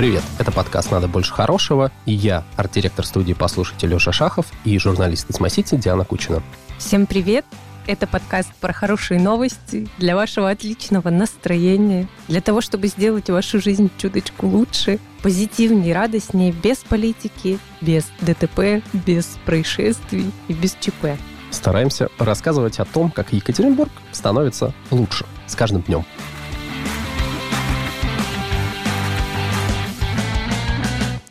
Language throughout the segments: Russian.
Привет, это подкаст «Надо больше хорошего» и я, арт-директор студии «Послушайте» Леша Шахов и журналист из Масити Диана Кучина. Всем привет! Это подкаст про хорошие новости, для вашего отличного настроения, для того, чтобы сделать вашу жизнь чуточку лучше, позитивнее, радостнее, без политики, без ДТП, без происшествий и без ЧП. Стараемся рассказывать о том, как Екатеринбург становится лучше с каждым днем.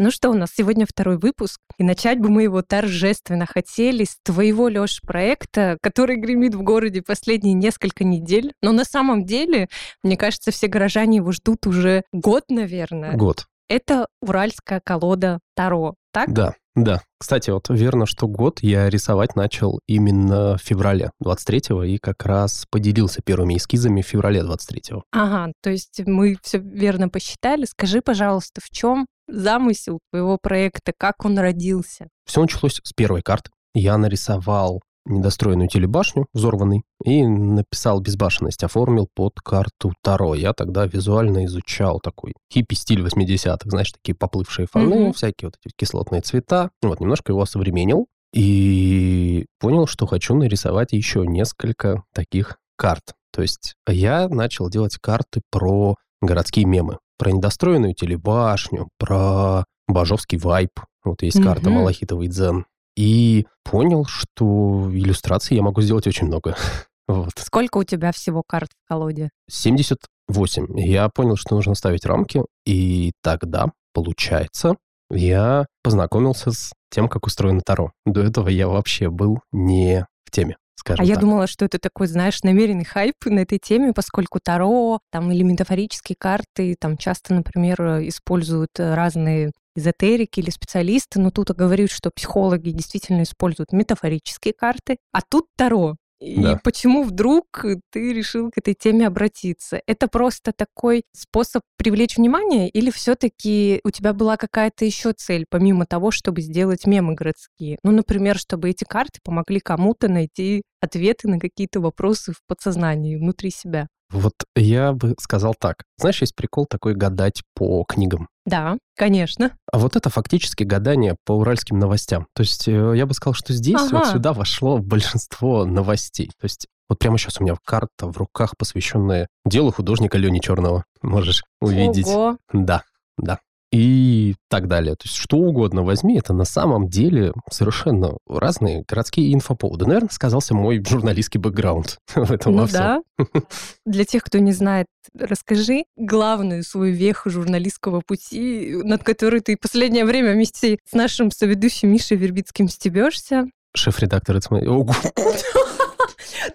Ну что, у нас сегодня второй выпуск, и начать бы мы его торжественно хотели с твоего, Лёш, проекта, который гремит в городе последние несколько недель. Но на самом деле, мне кажется, все горожане его ждут уже год, наверное. Год. Это уральская колода Таро, так? Да, да. Кстати, вот верно, что год я рисовать начал именно в феврале 23-го и как раз поделился первыми эскизами в феврале 23-го. Ага, то есть мы все верно посчитали. Скажи, пожалуйста, в чем замысел твоего проекта, как он родился? Все началось с первой карты. Я нарисовал недостроенную телебашню, взорванный, и написал безбашенность, оформил под карту Таро. Я тогда визуально изучал такой хиппи-стиль 80-х, знаешь, такие поплывшие фоны, mm-hmm. всякие вот эти кислотные цвета. Вот, немножко его современнил и понял, что хочу нарисовать еще несколько таких карт. То есть я начал делать карты про городские мемы про недостроенную телебашню, про божовский вайп. Вот есть карта mm-hmm. Малахитовый дзен. И понял, что иллюстраций я могу сделать очень много. вот. Сколько у тебя всего карт в колоде? 78. Я понял, что нужно ставить рамки, и тогда, получается, я познакомился с тем, как устроено Таро. До этого я вообще был не в теме скажем А так. я думала, что это такой, знаешь, намеренный хайп на этой теме, поскольку Таро, там, или метафорические карты, там часто, например, используют разные эзотерики или специалисты, но тут говорят, что психологи действительно используют метафорические карты, а тут Таро. И да. почему вдруг ты решил к этой теме обратиться? Это просто такой способ привлечь внимание или все-таки у тебя была какая-то еще цель, помимо того, чтобы сделать мемы городские? Ну, например, чтобы эти карты помогли кому-то найти ответы на какие-то вопросы в подсознании, внутри себя. Вот я бы сказал так. Знаешь, есть прикол такой гадать по книгам. Да, конечно. А вот это фактически гадание по уральским новостям. То есть э, я бы сказал, что здесь ага. вот сюда вошло большинство новостей. То есть вот прямо сейчас у меня карта в руках, посвященная делу художника Лени Черного. Можешь увидеть. Ого. Да, да и так далее. То есть что угодно возьми, это на самом деле совершенно разные городские инфоповоды. Наверное, сказался мой журналистский бэкграунд в этом ну во всем. да. Для тех, кто не знает, расскажи главную свою веху журналистского пути, над которой ты последнее время вместе с нашим соведущим Мишей Вербицким стебешься. Шеф-редактор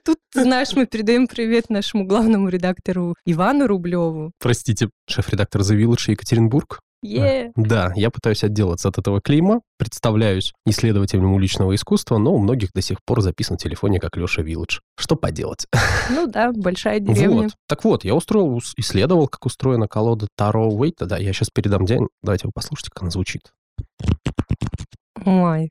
Тут, знаешь, мы передаем привет нашему главному редактору Ивану Рублеву. Простите, шеф-редактор The Village Екатеринбург. Yeah. Да, я пытаюсь отделаться от этого клейма, представляюсь исследователем уличного искусства, но у многих до сих пор записан в телефоне как Леша Вилледж. Что поделать? Ну да, большая деревня. Вот. Так вот, я устроил, исследовал, как устроена колода Таро Уэйта. Да, я сейчас передам день. Давайте вы послушайте, как она звучит. Ой,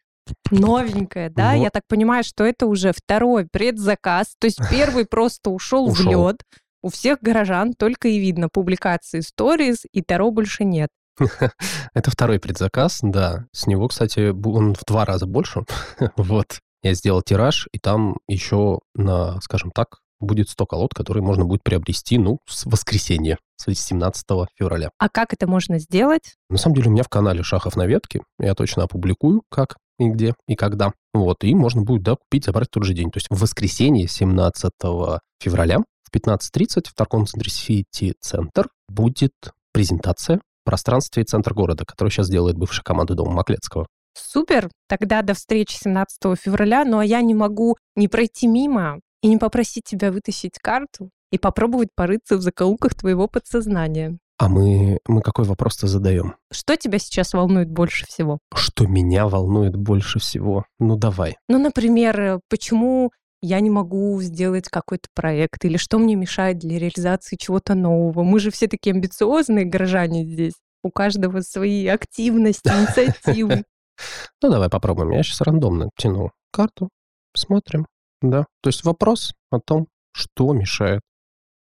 новенькая, да? Вот. Я так понимаю, что это уже второй предзаказ. То есть первый просто ушел в лед. У всех горожан только и видно публикации stories, и Таро больше нет. Это второй предзаказ, да. С него, кстати, он в два раза больше. вот. Я сделал тираж, и там еще на, скажем так, будет 100 колод, которые можно будет приобрести, ну, с воскресенья, с 17 февраля. А как это можно сделать? На самом деле у меня в канале «Шахов на ветке» я точно опубликую, как и где и когда. Вот, и можно будет, да, купить, забрать в тот же день. То есть в воскресенье 17 февраля в 15.30 в торговом центре City Центр будет презентация пространстве центр города, который сейчас делает бывшая команда Дома Маклецкого. Супер! Тогда до встречи 17 февраля. Ну а я не могу не пройти мимо и не попросить тебя вытащить карту и попробовать порыться в закоулках твоего подсознания. А мы, мы какой вопрос-то задаем? Что тебя сейчас волнует больше всего? Что меня волнует больше всего? Ну, давай. Ну, например, почему я не могу сделать какой-то проект, или что мне мешает для реализации чего-то нового. Мы же все такие амбициозные горожане здесь. У каждого свои активности, инициативы. Ну, давай попробуем. Я сейчас рандомно тяну карту, смотрим. Да. То есть вопрос о том, что мешает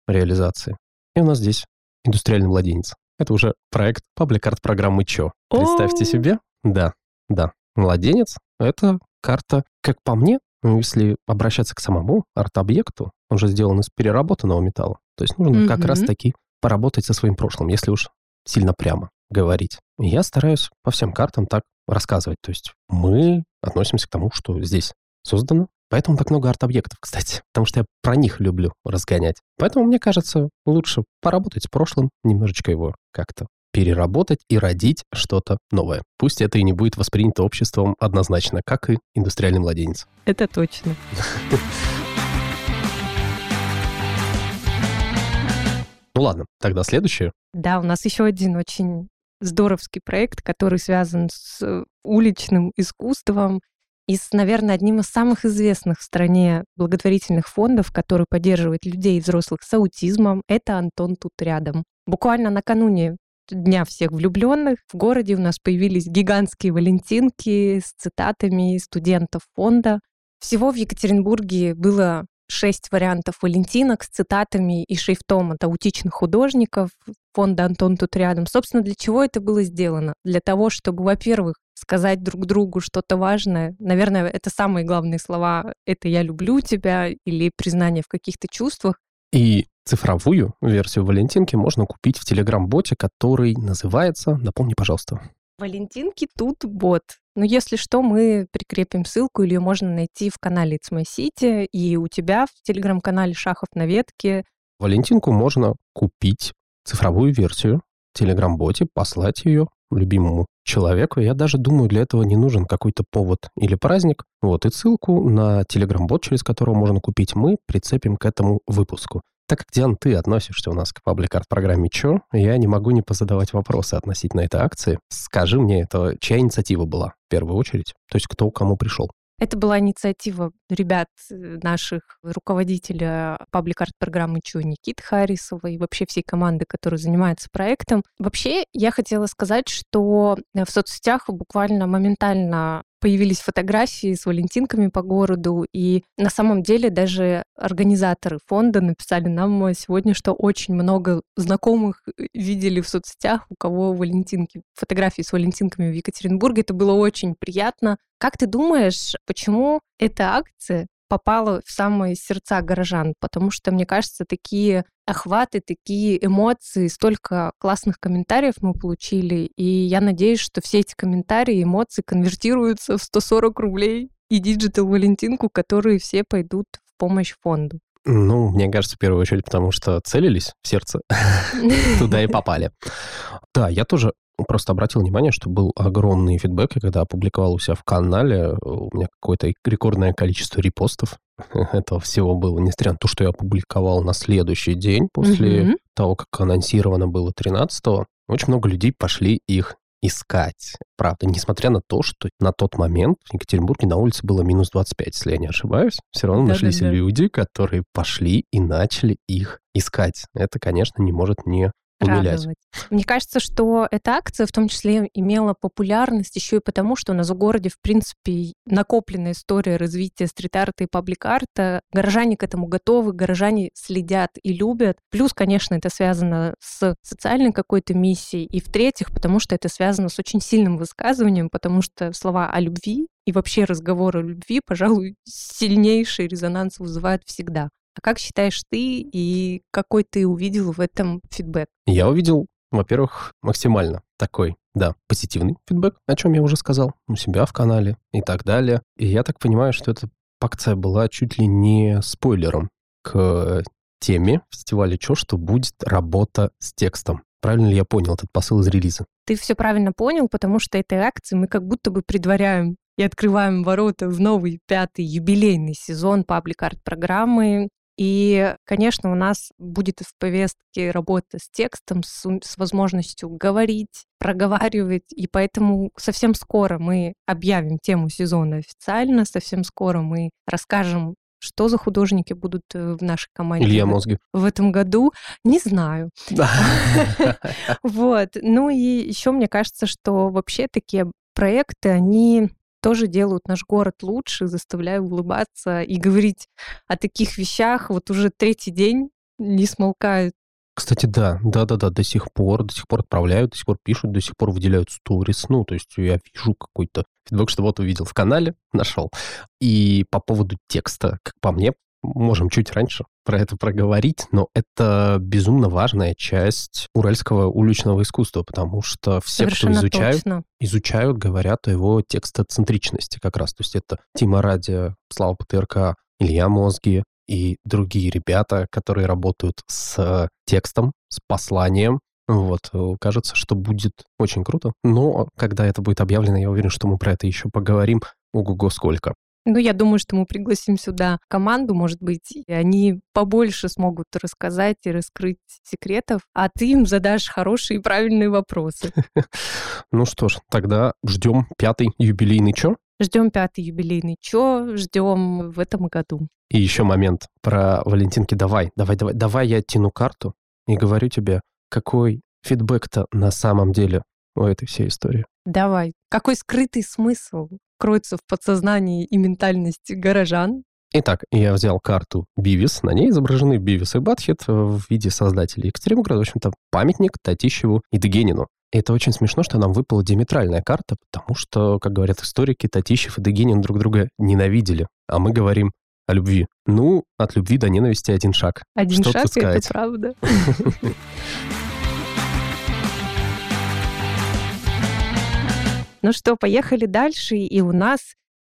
реализации. И у нас здесь индустриальный младенец. Это уже проект паблик-арт программы «Чё». Представьте себе. Да, да. Младенец — это карта, как по мне, если обращаться к самому арт-объекту, он же сделан из переработанного металла. То есть нужно mm-hmm. как раз-таки поработать со своим прошлым, если уж сильно прямо говорить. Я стараюсь по всем картам так рассказывать. То есть мы относимся к тому, что здесь создано. Поэтому так много арт-объектов, кстати, потому что я про них люблю разгонять. Поэтому, мне кажется, лучше поработать с прошлым, немножечко его как-то переработать и родить что-то новое. Пусть это и не будет воспринято обществом однозначно, как и индустриальный младенец. Это точно. Ну ладно, тогда следующее. Да, у нас еще один очень здоровский проект, который связан с уличным искусством и с, наверное, одним из самых известных в стране благотворительных фондов, который поддерживает людей и взрослых с аутизмом. Это «Антон тут рядом». Буквально накануне Дня всех влюбленных в городе у нас появились гигантские валентинки с цитатами студентов фонда. Всего в Екатеринбурге было шесть вариантов валентинок с цитатами и шрифтом от аутичных художников фонда «Антон тут рядом». Собственно, для чего это было сделано? Для того, чтобы, во-первых, сказать друг другу что-то важное. Наверное, это самые главные слова «это я люблю тебя» или признание в каких-то чувствах. И цифровую версию Валентинки можно купить в Телеграм-боте, который называется, напомни, пожалуйста. Валентинки тут бот. Но если что, мы прикрепим ссылку, или ее можно найти в канале It's My City, и у тебя в телеграм-канале Шахов на ветке. Валентинку можно купить, цифровую версию, в телеграм-боте, послать ее любимому человеку. Я даже думаю, для этого не нужен какой-то повод или праздник. Вот, и ссылку на телеграм-бот, через которого можно купить, мы прицепим к этому выпуску. Так как, Диан, ты относишься у нас к паблик-арт-программе «Чё?», я не могу не позадавать вопросы относительно этой акции. Скажи мне, это чья инициатива была в первую очередь? То есть кто кому пришел? Это была инициатива ребят э, наших, руководителя паблик-арт-программы ЧУ Никиты Харисова и вообще всей команды, которая занимается проектом. Вообще, я хотела сказать, что в соцсетях буквально моментально появились фотографии с валентинками по городу, и на самом деле даже организаторы фонда написали нам сегодня, что очень много знакомых видели в соцсетях, у кого валентинки, фотографии с валентинками в Екатеринбурге. Это было очень приятно. Как ты думаешь, почему эта акция попала в самые сердца горожан, потому что, мне кажется, такие охваты, такие эмоции, столько классных комментариев мы получили, и я надеюсь, что все эти комментарии, эмоции конвертируются в 140 рублей и digital Валентинку, которые все пойдут в помощь фонду. Ну, мне кажется, в первую очередь, потому что целились в сердце, туда и попали. Да, я тоже просто обратил внимание, что был огромный фидбэк, и когда опубликовал у себя в канале, у меня какое-то рекордное количество репостов этого всего было, несмотря на то, что я опубликовал на следующий день после mm-hmm. того, как анонсировано было 13-го. Очень много людей пошли их искать. Правда, несмотря на то, что на тот момент в Екатеринбурге на улице было минус 25, если я не ошибаюсь, все равно да, нашлись да, да. люди, которые пошли и начали их искать. Это, конечно, не может не радовать. Мне кажется, что эта акция в том числе имела популярность еще и потому, что у нас в городе, в принципе, накопленная история развития стрит-арта и паблик-арта. Горожане к этому готовы, горожане следят и любят. Плюс, конечно, это связано с социальной какой-то миссией. И в-третьих, потому что это связано с очень сильным высказыванием, потому что слова о любви и вообще разговоры о любви, пожалуй, сильнейший резонанс вызывают всегда. А как считаешь ты и какой ты увидел в этом фидбэк? Я увидел, во-первых, максимально такой, да, позитивный фидбэк, о чем я уже сказал, у себя в канале и так далее. И я так понимаю, что эта акция была чуть ли не спойлером к теме фестиваля «Чё?», что будет работа с текстом. Правильно ли я понял этот посыл из релиза? Ты все правильно понял, потому что этой акции мы как будто бы предваряем и открываем ворота в новый пятый юбилейный сезон паблик-арт-программы и, конечно, у нас будет в повестке работа с текстом, с, с возможностью говорить, проговаривать, и поэтому совсем скоро мы объявим тему сезона официально, совсем скоро мы расскажем что за художники будут э, в нашей команде Илья Мозги. в этом году, не знаю. Вот. Ну и еще мне кажется, что вообще такие проекты, они тоже делают наш город лучше, заставляют улыбаться и говорить о таких вещах. Вот уже третий день не смолкают Кстати, да, да-да-да, до сих пор, до сих пор отправляют, до сих пор пишут, до сих пор выделяют сторис. Ну, то есть я вижу какой-то фидбэк, что вот увидел в канале, нашел. И по поводу текста, как по мне, можем чуть раньше про это проговорить, но это безумно важная часть уральского уличного искусства, потому что все, Совершенно кто изучают, точно. изучают, говорят о его текстоцентричности как раз. То есть это Тима Радия, Слава ПТРК, Илья Мозги и другие ребята, которые работают с текстом, с посланием. Вот, э, кажется, что будет очень круто. Но когда это будет объявлено, я уверен, что мы про это еще поговорим. Ого-го, сколько. Ну, я думаю, что мы пригласим сюда команду, может быть, и они побольше смогут рассказать и раскрыть секретов, а ты им задашь хорошие и правильные вопросы. Ну что ж, тогда ждем пятый юбилейный чё? Ждем пятый юбилейный чё, ждем в этом году. И еще момент про Валентинки. Давай, давай, давай, давай я тяну карту и говорю тебе, какой фидбэк-то на самом деле у этой всей истории. Давай. Какой скрытый смысл кроется в подсознании и ментальности горожан? Итак, я взял карту Бивис, на ней изображены Бивис и Батхит в виде создателей Экстримграда, в общем-то, памятник Татищеву и Дегенину. И это очень смешно, что нам выпала диаметральная карта, потому что, как говорят историки, Татищев и Дегенин друг друга ненавидели, а мы говорим о любви. Ну, от любви до ненависти один шаг. Один Что шаг, это правда. Ну что, поехали дальше. И у нас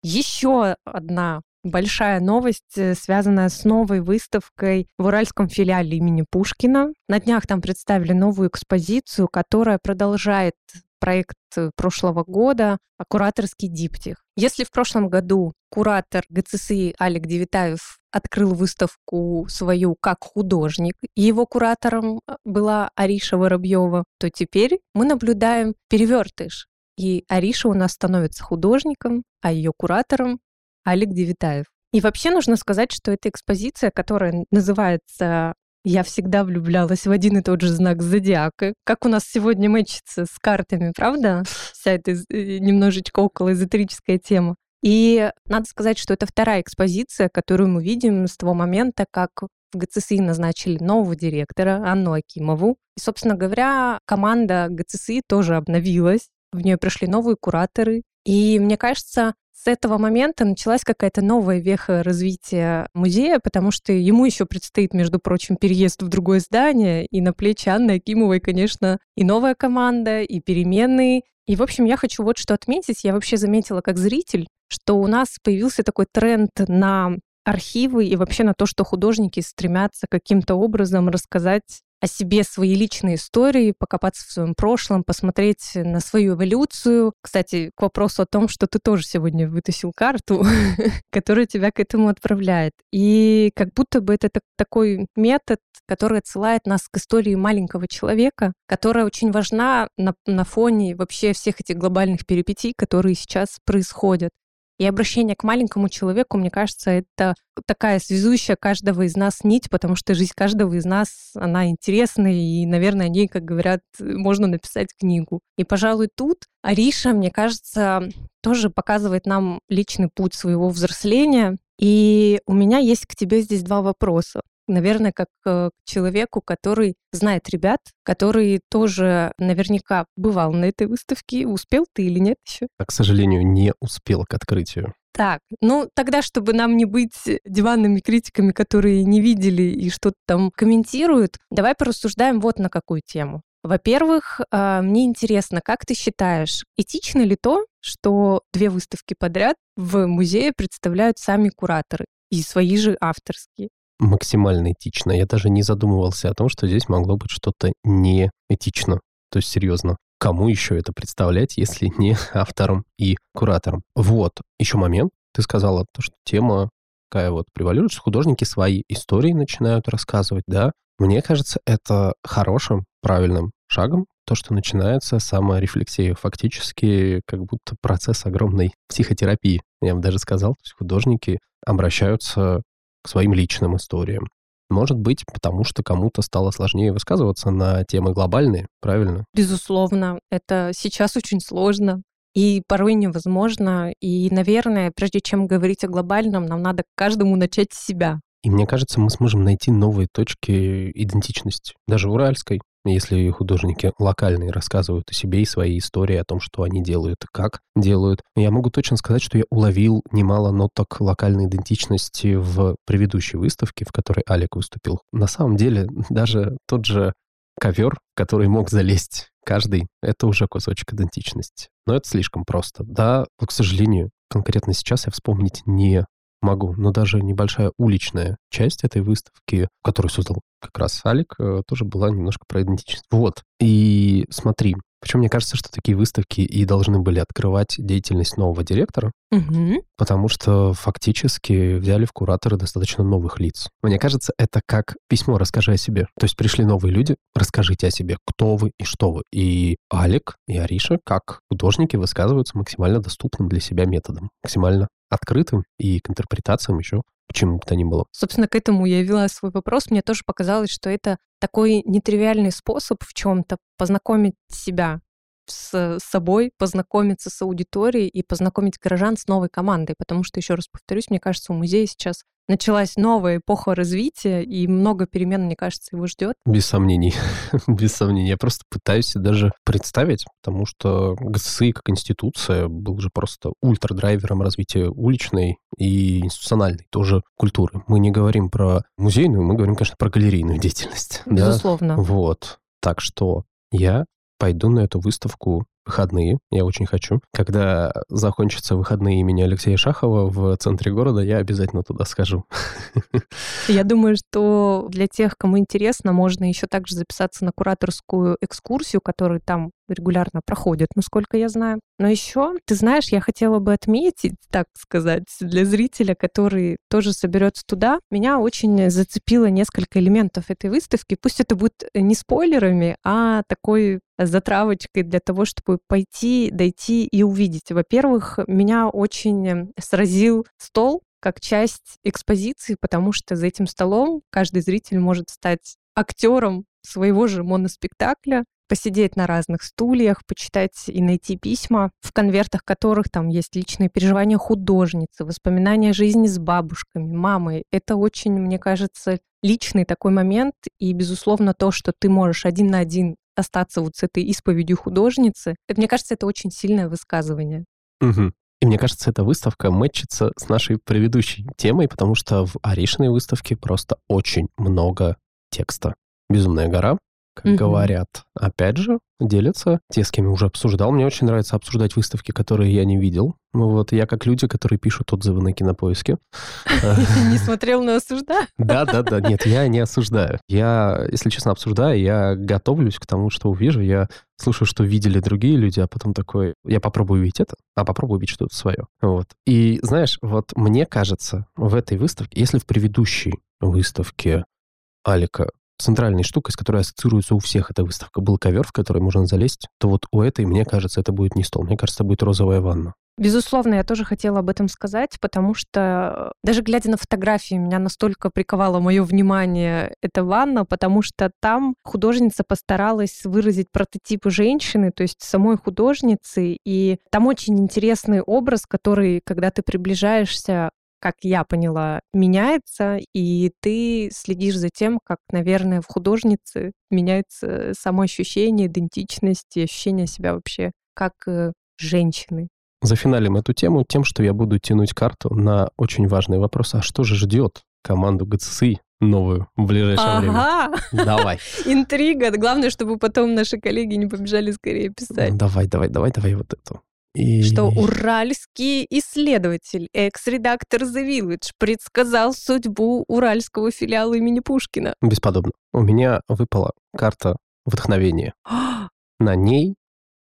еще одна большая новость, э, связанная с новой выставкой в Уральском филиале имени Пушкина. На днях там представили новую экспозицию, которая продолжает проект э, прошлого года «Кураторский диптих». Если в прошлом году куратор ГЦСИ Алик Девитаев открыл выставку свою как художник, и его куратором э, была Ариша Воробьева, то теперь мы наблюдаем перевертыш. И Ариша у нас становится художником, а ее куратором Алик Девитаев. И вообще нужно сказать, что эта экспозиция, которая называется «Я всегда влюблялась в один и тот же знак зодиака», как у нас сегодня мэчится с картами, правда? Вся эта э, немножечко около эзотерическая тема. И надо сказать, что это вторая экспозиция, которую мы видим с того момента, как в ГЦСИ назначили нового директора Анну Акимову. И, собственно говоря, команда ГЦСИ тоже обновилась. В нее пришли новые кураторы. И мне кажется, с этого момента началась какая-то новая веха развития музея, потому что ему еще предстоит, между прочим, переезд в другое здание, и на плечи Анны Акимовой, конечно, и новая команда, и переменные. И, в общем, я хочу вот что отметить. Я вообще заметила как зритель, что у нас появился такой тренд на архивы и вообще на то, что художники стремятся каким-то образом рассказать о себе свои личные истории, покопаться в своем прошлом, посмотреть на свою эволюцию. Кстати, к вопросу о том, что ты тоже сегодня вытащил карту, которая тебя к этому отправляет. И как будто бы это так- такой метод, который отсылает нас к истории маленького человека, которая очень важна на, на фоне вообще всех этих глобальных перипетий, которые сейчас происходят. И обращение к маленькому человеку, мне кажется, это такая связующая каждого из нас нить, потому что жизнь каждого из нас, она интересная, и, наверное, о ней, как говорят, можно написать книгу. И, пожалуй, тут Ариша, мне кажется, тоже показывает нам личный путь своего взросления. И у меня есть к тебе здесь два вопроса наверное, как э, к человеку, который знает ребят, который тоже наверняка бывал на этой выставке. Успел ты или нет еще? Я, к сожалению, не успел к открытию. Так, ну тогда, чтобы нам не быть диванными критиками, которые не видели и что-то там комментируют, давай порассуждаем вот на какую тему. Во-первых, а, мне интересно, как ты считаешь, этично ли то, что две выставки подряд в музее представляют сами кураторы и свои же авторские? Максимально этично. Я даже не задумывался о том, что здесь могло быть что-то не этично. То есть, серьезно, кому еще это представлять, если не авторам и кураторам? Вот, еще момент. Ты сказала, то, что тема такая вот что художники свои истории начинают рассказывать, да? Мне кажется, это хорошим, правильным шагом, то, что начинается саморефлексия. Фактически, как будто процесс огромной психотерапии, я бы даже сказал. То есть художники обращаются к своим личным историям. Может быть, потому что кому-то стало сложнее высказываться на темы глобальные, правильно? Безусловно, это сейчас очень сложно и порой невозможно. И, наверное, прежде чем говорить о глобальном, нам надо каждому начать с себя. И мне кажется, мы сможем найти новые точки идентичности, даже уральской, если художники локальные рассказывают о себе и своей истории, о том, что они делают как делают. Я могу точно сказать, что я уловил немало ноток локальной идентичности в предыдущей выставке, в которой Алик выступил. На самом деле, даже тот же ковер, который мог залезть каждый, это уже кусочек идентичности. Но это слишком просто. Да, но, к сожалению, конкретно сейчас я вспомнить не могу, но даже небольшая уличная часть этой выставки, которую создал как раз Алик, э, тоже была немножко про идентичность. Вот. И смотри, причем мне кажется, что такие выставки и должны были открывать деятельность нового директора, угу. потому что фактически взяли в кураторы достаточно новых лиц. Мне кажется, это как письмо «Расскажи о себе». То есть пришли новые люди, расскажите о себе, кто вы и что вы. И Алик, и Ариша, как художники, высказываются максимально доступным для себя методом, максимально открытым и к интерпретациям еще к чему бы то ни было. Собственно, к этому я вела свой вопрос. Мне тоже показалось, что это такой нетривиальный способ в чем-то познакомить себя с собой, познакомиться с аудиторией и познакомить горожан с новой командой. Потому что, еще раз повторюсь, мне кажется, у музея сейчас началась новая эпоха развития, и много перемен, мне кажется, его ждет. Без сомнений. Без сомнений. Я просто пытаюсь даже представить, потому что ГСИ как институция был же просто ультрадрайвером развития уличной и институциональной тоже культуры. Мы не говорим про музейную, мы говорим, конечно, про галерейную деятельность. Безусловно. Да? Вот. Так что я пойду на эту выставку выходные, я очень хочу. Когда закончатся выходные имени Алексея Шахова в центре города, я обязательно туда схожу. Я думаю, что для тех, кому интересно, можно еще также записаться на кураторскую экскурсию, которую там регулярно проходит, насколько я знаю. Но еще, ты знаешь, я хотела бы отметить, так сказать, для зрителя, который тоже соберется туда, меня очень зацепило несколько элементов этой выставки. Пусть это будет не спойлерами, а такой затравочкой для того, чтобы пойти, дойти и увидеть. Во-первых, меня очень сразил стол как часть экспозиции, потому что за этим столом каждый зритель может стать актером своего же моноспектакля, посидеть на разных стульях, почитать и найти письма, в конвертах которых там есть личные переживания художницы, воспоминания жизни с бабушками, мамой. Это очень, мне кажется, личный такой момент, и, безусловно, то, что ты можешь один на один остаться вот с этой исповедью художницы, это, мне кажется, это очень сильное высказывание. Угу. И мне кажется, эта выставка мэтчится с нашей предыдущей темой, потому что в Аришиной выставке просто очень много текста. «Безумная гора», как mm-hmm. говорят. Опять же, делятся те, с кем я уже обсуждал. Мне очень нравится обсуждать выставки, которые я не видел. Ну вот я как люди, которые пишут отзывы на кинопоиске. Не смотрел, но осуждаю? Да, да, да. Нет, я не осуждаю. Я, если честно, обсуждаю, я готовлюсь к тому, что увижу. Я слушаю, что видели другие люди, а потом такой, я попробую увидеть это, а попробую увидеть что-то свое. Вот. И знаешь, вот мне кажется, в этой выставке, если в предыдущей выставке Алика центральной штукой, с которой ассоциируется у всех эта выставка, был ковер, в который можно залезть, то вот у этой, мне кажется, это будет не стол. Мне кажется, это будет розовая ванна. Безусловно, я тоже хотела об этом сказать, потому что даже глядя на фотографии, меня настолько приковало мое внимание эта ванна, потому что там художница постаралась выразить прототипы женщины, то есть самой художницы, и там очень интересный образ, который, когда ты приближаешься как я поняла, меняется, и ты следишь за тем, как, наверное, в художнице меняется само ощущение идентичности, ощущение себя вообще как э, женщины. Зафиналим эту тему тем, что я буду тянуть карту на очень важный вопрос. А что же ждет команду ГЦСИ новую в ближайшее ага. время. Давай. Интрига. Главное, чтобы потом наши коллеги не побежали скорее писать. Давай, давай, давай, давай вот эту. И... Что уральский исследователь, экс-редактор The Village, предсказал судьбу уральского филиала имени Пушкина. Бесподобно. У меня выпала карта вдохновения. На ней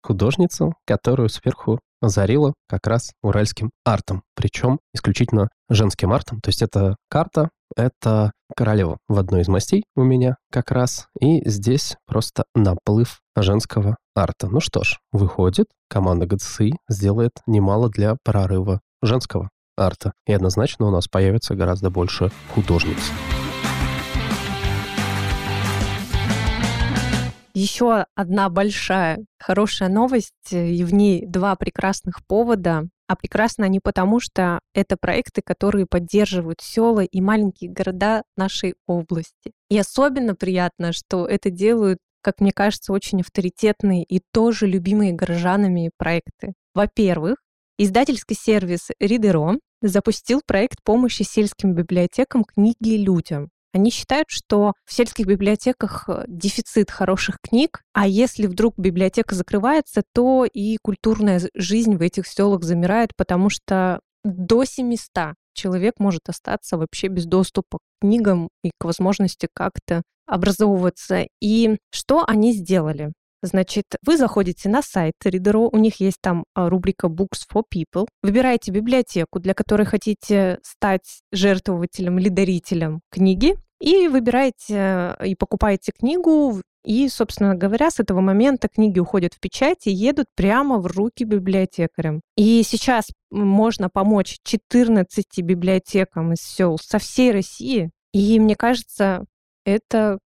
художница, которую сверху озарила как раз уральским артом, причем исключительно женским артом. То есть это карта, это королева в одной из мастей у меня как раз, и здесь просто наплыв женского арта. Ну что ж, выходит, команда ГЦИ сделает немало для прорыва женского арта. И однозначно у нас появится гораздо больше художниц. Еще одна большая хорошая новость, и в ней два прекрасных повода. А прекрасны они потому, что это проекты, которые поддерживают села и маленькие города нашей области. И особенно приятно, что это делают как мне кажется, очень авторитетные и тоже любимые горожанами проекты. Во-первых, издательский сервис Ридеро запустил проект помощи сельским библиотекам книги людям. Они считают, что в сельских библиотеках э, дефицит хороших книг, а если вдруг библиотека закрывается, то и культурная жизнь в этих селах замирает, потому что до 700 человек может остаться вообще без доступа к книгам и к возможности как-то образовываться. И что они сделали? Значит, вы заходите на сайт Reader.ru, у них есть там а, рубрика Books for People, выбираете библиотеку, для которой хотите стать жертвователем или дарителем книги, и выбираете и покупаете книгу, и, собственно говоря, с этого момента книги уходят в печать и едут прямо в руки библиотекарям. И сейчас можно помочь 14 библиотекам из сел со всей России. И мне кажется, это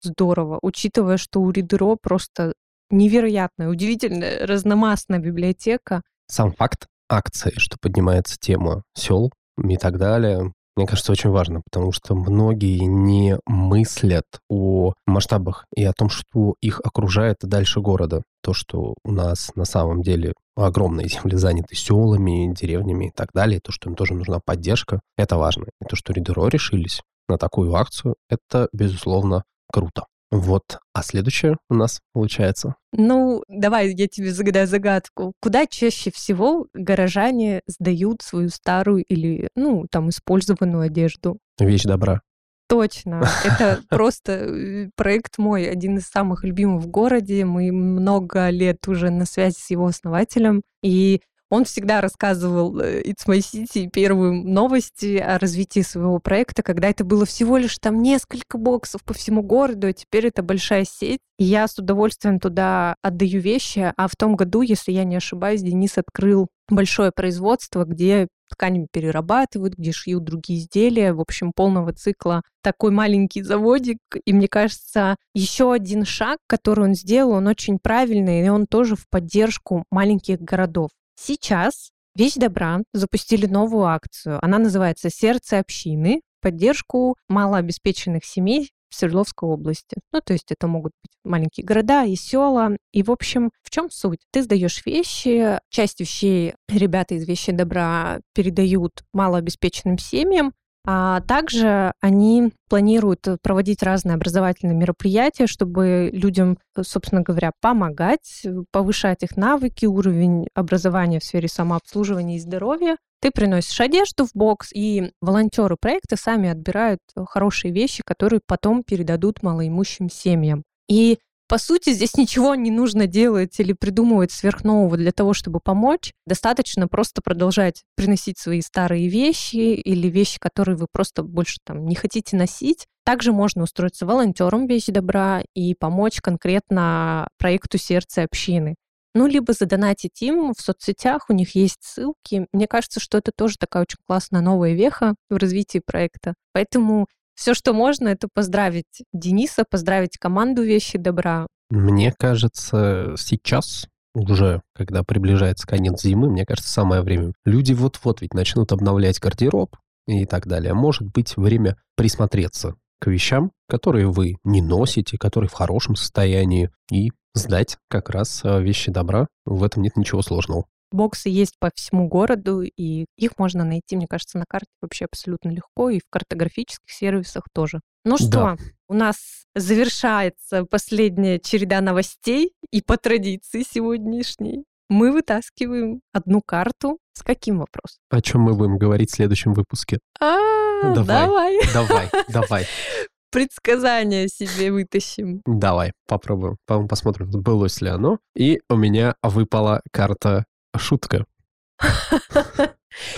здорово, учитывая, что у Ридеро просто невероятная, удивительная, разномастная библиотека. Сам факт акции, что поднимается тема сел и так далее, мне кажется, очень важно, потому что многие не мыслят о масштабах и о том, что их окружает дальше города. То, что у нас на самом деле огромные земли заняты селами, деревнями и так далее, то, что им тоже нужна поддержка, это важно. И то, что Ридеро решились на такую акцию, это, безусловно, круто. Вот. А следующее у нас получается? Ну, давай я тебе загадаю загадку. Куда чаще всего горожане сдают свою старую или, ну, там, использованную одежду? Вещь добра. Точно. Это просто э, проект мой, один из самых любимых в городе. Мы много лет уже на связи с его основателем. И он всегда рассказывал э, It's My City первые новости о развитии своего проекта, когда это было всего лишь там несколько боксов по всему городу, а теперь это большая сеть. И я с удовольствием туда отдаю вещи. А в том году, если я не ошибаюсь, Денис открыл большое производство, где ткани перерабатывают, где шьют другие изделия, в общем, полного цикла такой маленький заводик. И мне кажется, еще один шаг, который он сделал, он очень правильный, и он тоже в поддержку маленьких городов. Сейчас Вещь добра запустили новую акцию. Она называется «Сердце общины» поддержку малообеспеченных семей в Свердловской области. Ну, то есть это могут быть маленькие города и села. И, в общем, в чем суть? Ты сдаешь вещи, часть вещей ребята из «Вещи добра» передают малообеспеченным семьям, а также они планируют проводить разные образовательные мероприятия, чтобы людям, собственно говоря, помогать, повышать их навыки, уровень образования в сфере самообслуживания и здоровья. Ты приносишь одежду в бокс, и волонтеры проекта сами отбирают хорошие вещи, которые потом передадут малоимущим семьям. И по сути, здесь ничего не нужно делать или придумывать сверхнового для того, чтобы помочь. Достаточно просто продолжать приносить свои старые вещи или вещи, которые вы просто больше там не хотите носить. Также можно устроиться волонтером «Вещи добра» и помочь конкретно проекту «Сердце общины». Ну, либо задонатить им в соцсетях, у них есть ссылки. Мне кажется, что это тоже такая очень классная новая веха в развитии проекта. Поэтому все, что можно, это поздравить Дениса, поздравить команду «Вещи добра». Мне кажется, сейчас уже, когда приближается конец зимы, мне кажется, самое время. Люди вот-вот ведь начнут обновлять гардероб и так далее. Может быть, время присмотреться к вещам, которые вы не носите, которые в хорошем состоянии, и сдать как раз а, вещи добра. В этом нет ничего сложного. Боксы есть по всему городу, и их можно найти, мне кажется, на карте вообще абсолютно легко, и в картографических сервисах тоже. Ну что, да. у нас завершается последняя череда новостей, и по традиции сегодняшней мы вытаскиваем одну карту. С каким вопросом? О чем мы будем говорить в следующем выпуске? А, давай. Давай, давай. Предсказание себе вытащим. Давай, попробуем. Посмотрим, сбылось ли оно. И у меня выпала карта шутка.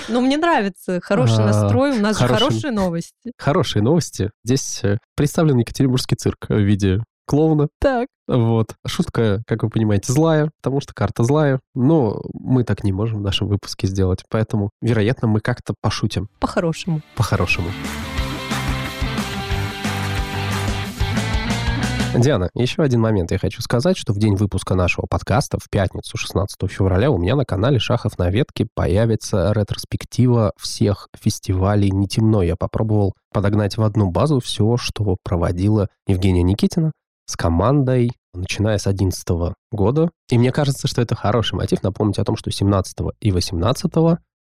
Ну, мне нравится хороший а, настрой, у нас же хорошие новости. Хорошие новости. Здесь э, представлен Екатеринбургский цирк в виде клоуна. Так. Вот. Шутка, как вы понимаете, злая, потому что карта злая. Но мы так не можем в нашем выпуске сделать. Поэтому, вероятно, мы как-то пошутим. По-хорошему. По-хорошему. Диана, еще один момент я хочу сказать, что в день выпуска нашего подкаста, в пятницу, 16 февраля, у меня на канале «Шахов на ветке» появится ретроспектива всех фестивалей «Не темно». Я попробовал подогнать в одну базу все, что проводила Евгения Никитина с командой, начиная с 2011 года. И мне кажется, что это хороший мотив напомнить о том, что 17 и 18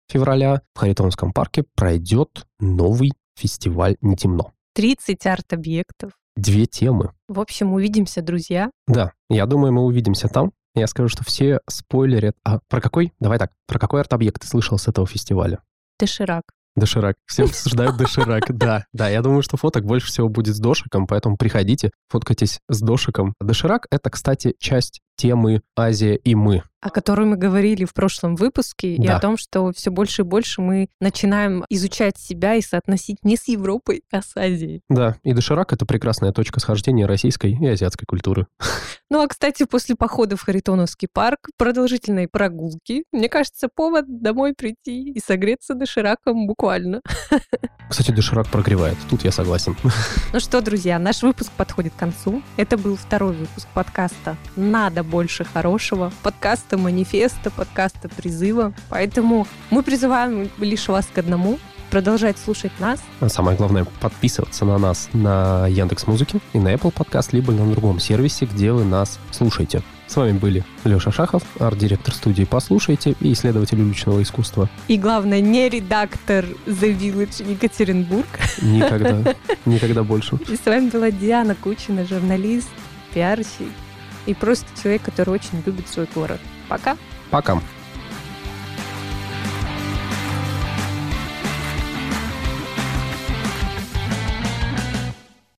февраля в Харитонском парке пройдет новый фестиваль «Не темно». 30 арт-объектов. Две темы. В общем, увидимся, друзья. Да, я думаю, мы увидимся там. Я скажу, что все спойлерят. А про какой? Давай так. Про какой арт-объект ты слышал с этого фестиваля? Доширак. Доширак. Все обсуждают доширак. Да, да. Я думаю, что фоток больше всего будет с дошиком, поэтому приходите, фоткайтесь с дошиком. Доширак — это, кстати, часть темы «Азия и мы» о которой мы говорили в прошлом выпуске, да. и о том, что все больше и больше мы начинаем изучать себя и соотносить не с Европой, а с Азией. Да, и доширак — это прекрасная точка схождения российской и азиатской культуры. Ну а, кстати, после похода в Харитоновский парк, продолжительной прогулки, мне кажется, повод домой прийти и согреться дошираком буквально. Кстати, доширак прогревает, тут я согласен. Ну что, друзья, наш выпуск подходит к концу. Это был второй выпуск подкаста «Надо больше хорошего». Подкаст подкаста манифеста, подкаста призыва. Поэтому мы призываем лишь вас к одному продолжать слушать нас. А самое главное, подписываться на нас на Яндекс Музыке и на Apple Podcast, либо на другом сервисе, где вы нас слушаете. С вами были Леша Шахов, арт-директор студии «Послушайте» и исследователь уличного искусства. И главное, не редактор The Village Екатеринбург. Никогда, никогда больше. И с вами была Диана Кучина, журналист, пиарщик и просто человек, который очень любит свой город. Пока. Пока.